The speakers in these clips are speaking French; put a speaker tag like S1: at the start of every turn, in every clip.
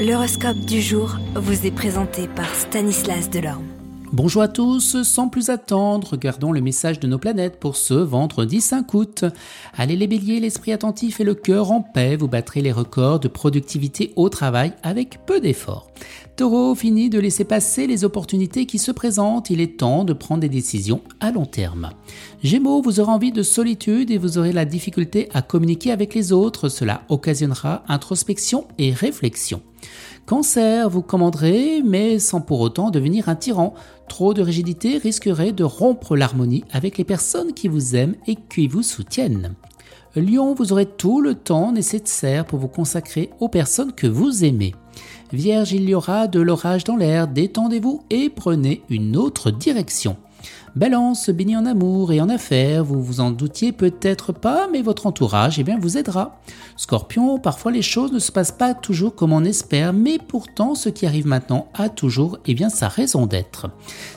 S1: L'horoscope du jour vous est présenté par Stanislas Delorme.
S2: Bonjour à tous, sans plus attendre, regardons le message de nos planètes pour ce vendredi 5 août. Allez les béliers, l'esprit attentif et le cœur en paix, vous battrez les records de productivité au travail avec peu d'efforts. Taureau, fini de laisser passer les opportunités qui se présentent, il est temps de prendre des décisions à long terme. Gémeaux, vous aurez envie de solitude et vous aurez la difficulté à communiquer avec les autres, cela occasionnera introspection et réflexion. Cancer, vous commanderez, mais sans pour autant devenir un tyran. Trop de rigidité risquerait de rompre l'harmonie avec les personnes qui vous aiment et qui vous soutiennent. Lion, vous aurez tout le temps nécessaire pour vous consacrer aux personnes que vous aimez. Vierge, il y aura de l'orage dans l'air, détendez-vous et prenez une autre direction. Balance, béni en amour et en affaires, vous vous en doutiez peut-être pas, mais votre entourage eh bien, vous aidera. Scorpion, parfois les choses ne se passent pas toujours comme on espère, mais pourtant ce qui arrive maintenant a toujours eh bien, sa raison d'être.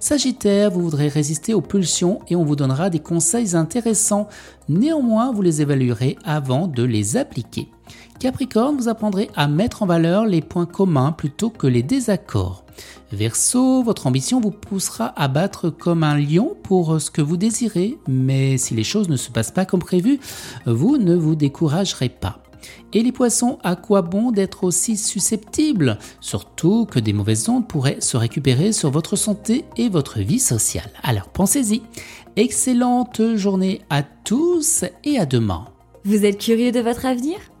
S2: Sagittaire, vous voudrez résister aux pulsions et on vous donnera des conseils intéressants. Néanmoins, vous les évaluerez avant de les appliquer. Capricorne, vous apprendrez à mettre en valeur les points communs plutôt que les désaccords. Verseau, votre ambition vous poussera à battre comme un lion pour ce que vous désirez, mais si les choses ne se passent pas comme prévu, vous ne vous découragerez pas. Et les poissons, à quoi bon d'être aussi susceptibles? Surtout que des mauvaises ondes pourraient se récupérer sur votre santé et votre vie sociale. Alors pensez-y. Excellente journée à tous et à demain.
S3: Vous êtes curieux de votre avenir?